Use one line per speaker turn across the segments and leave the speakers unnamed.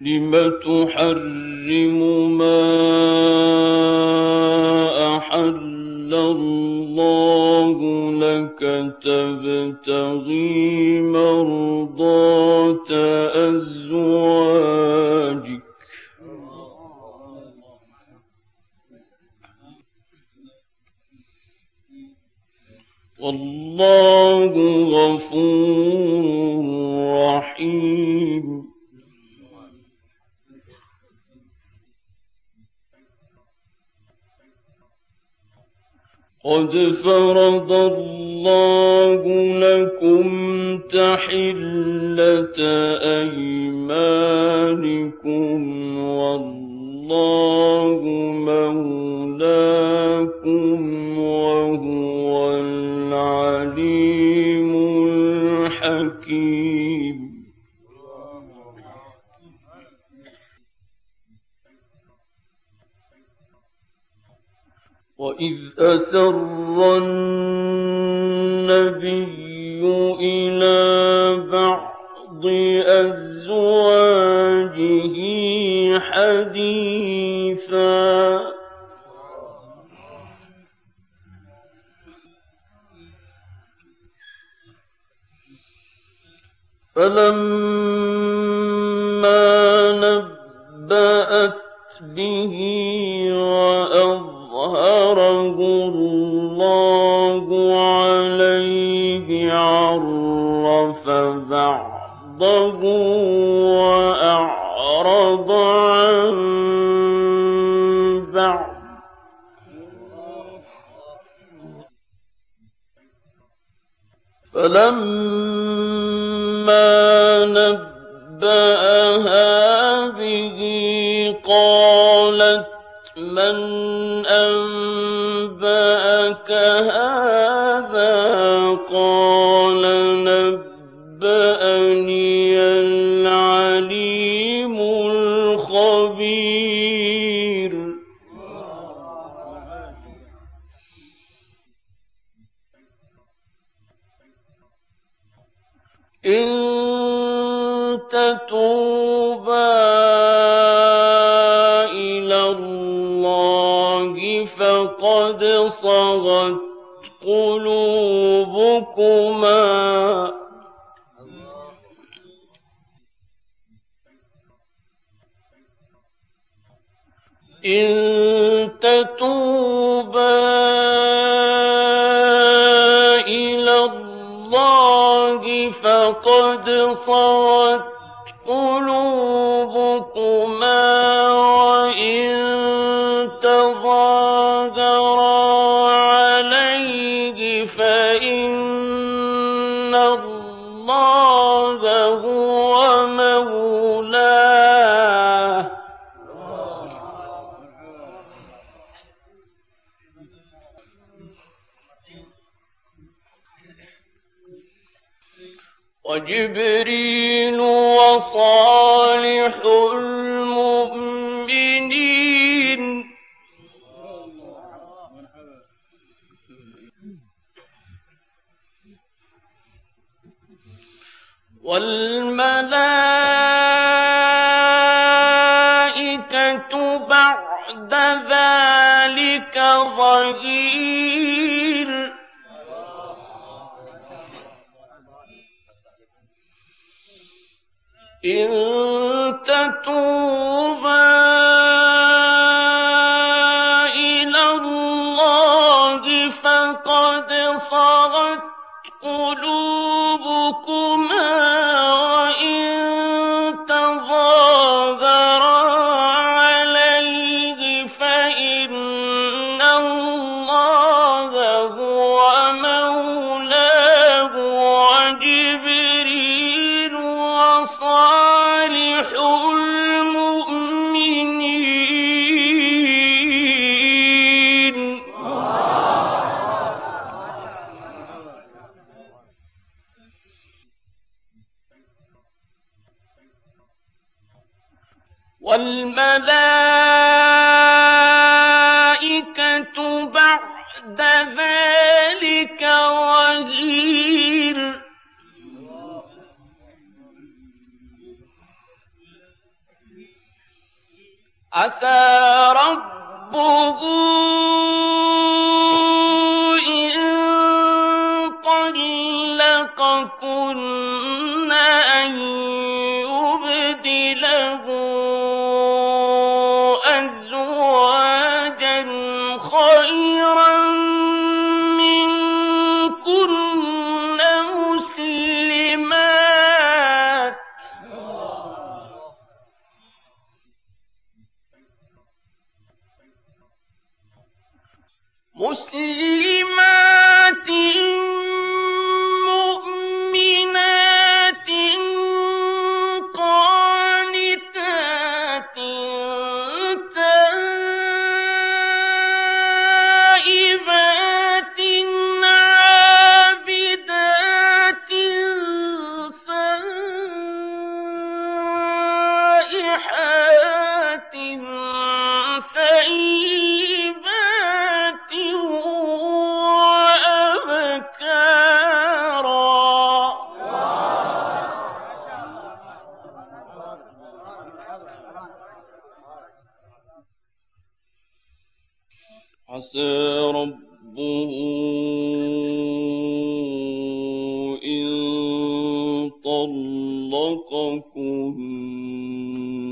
لم تحرم ما أحل الله لك تبتغي مرضات أزواجك والله غفور قد فرض الله لكم تحلة أيمانكم والله مولاكم فسر النبي إلى بعض أزواجه حديثا فلما نبأت به وأظهر ظهره الله عليه عرف بعضه وأعرض عن بعض فلما نبأها به قالت من كهذا قال فقد صغت قلوبكما إن تتوبا إلى الله فقد صغت قلوبكما وإن جبريل وصالح المؤمنين والملائكة بعد ذلك ظهير إن تتوبا إلى الله فقد صغت قلوبكما وإن تظاهرا عليه فإن والملائكة بعد ذلك ظهير عسى ربه إن طلقكن أن يبدي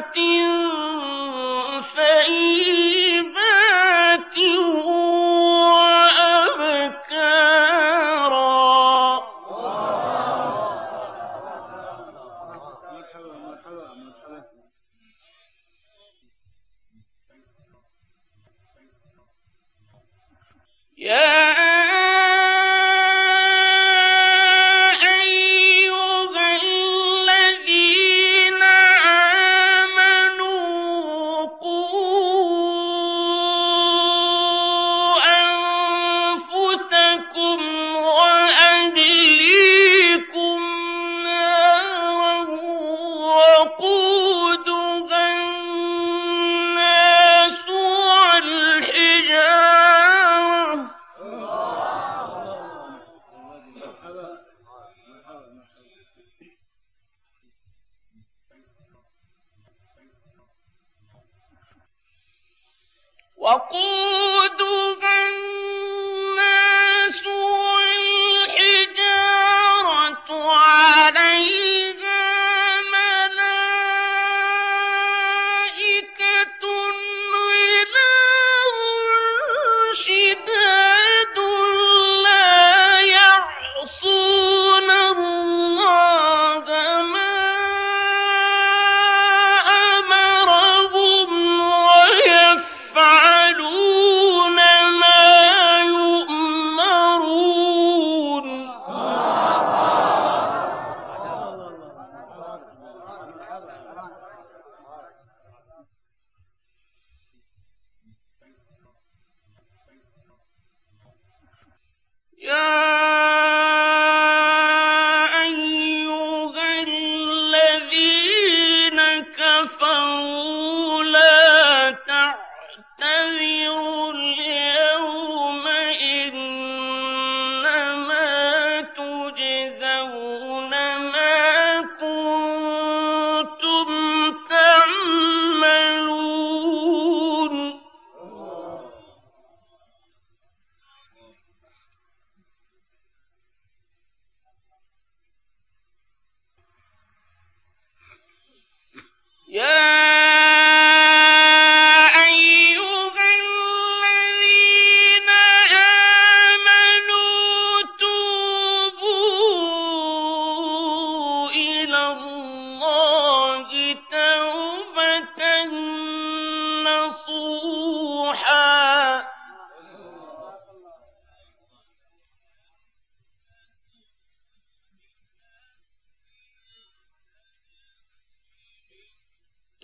تیوں وقودها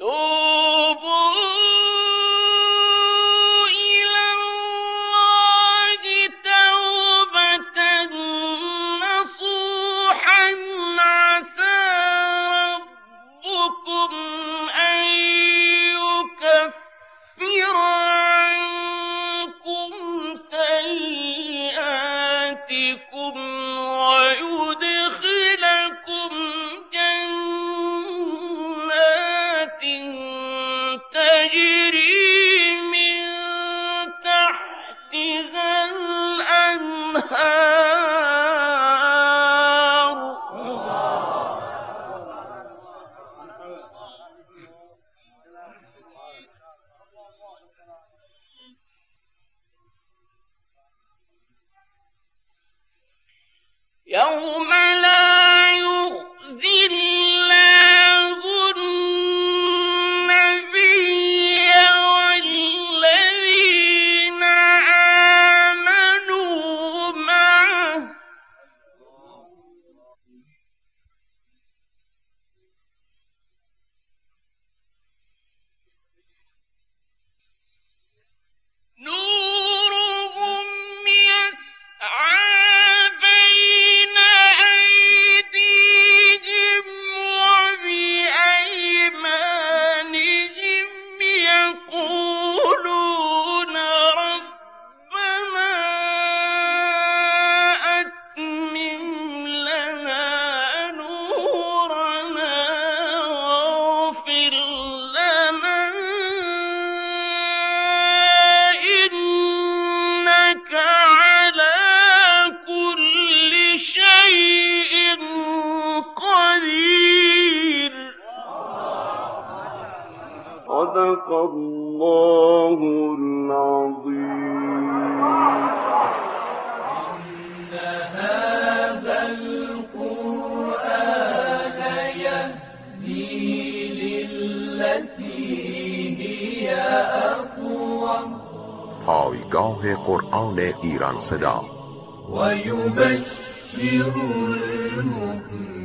Oh! يوم
گروه قرآن ایران صدا و المؤمنین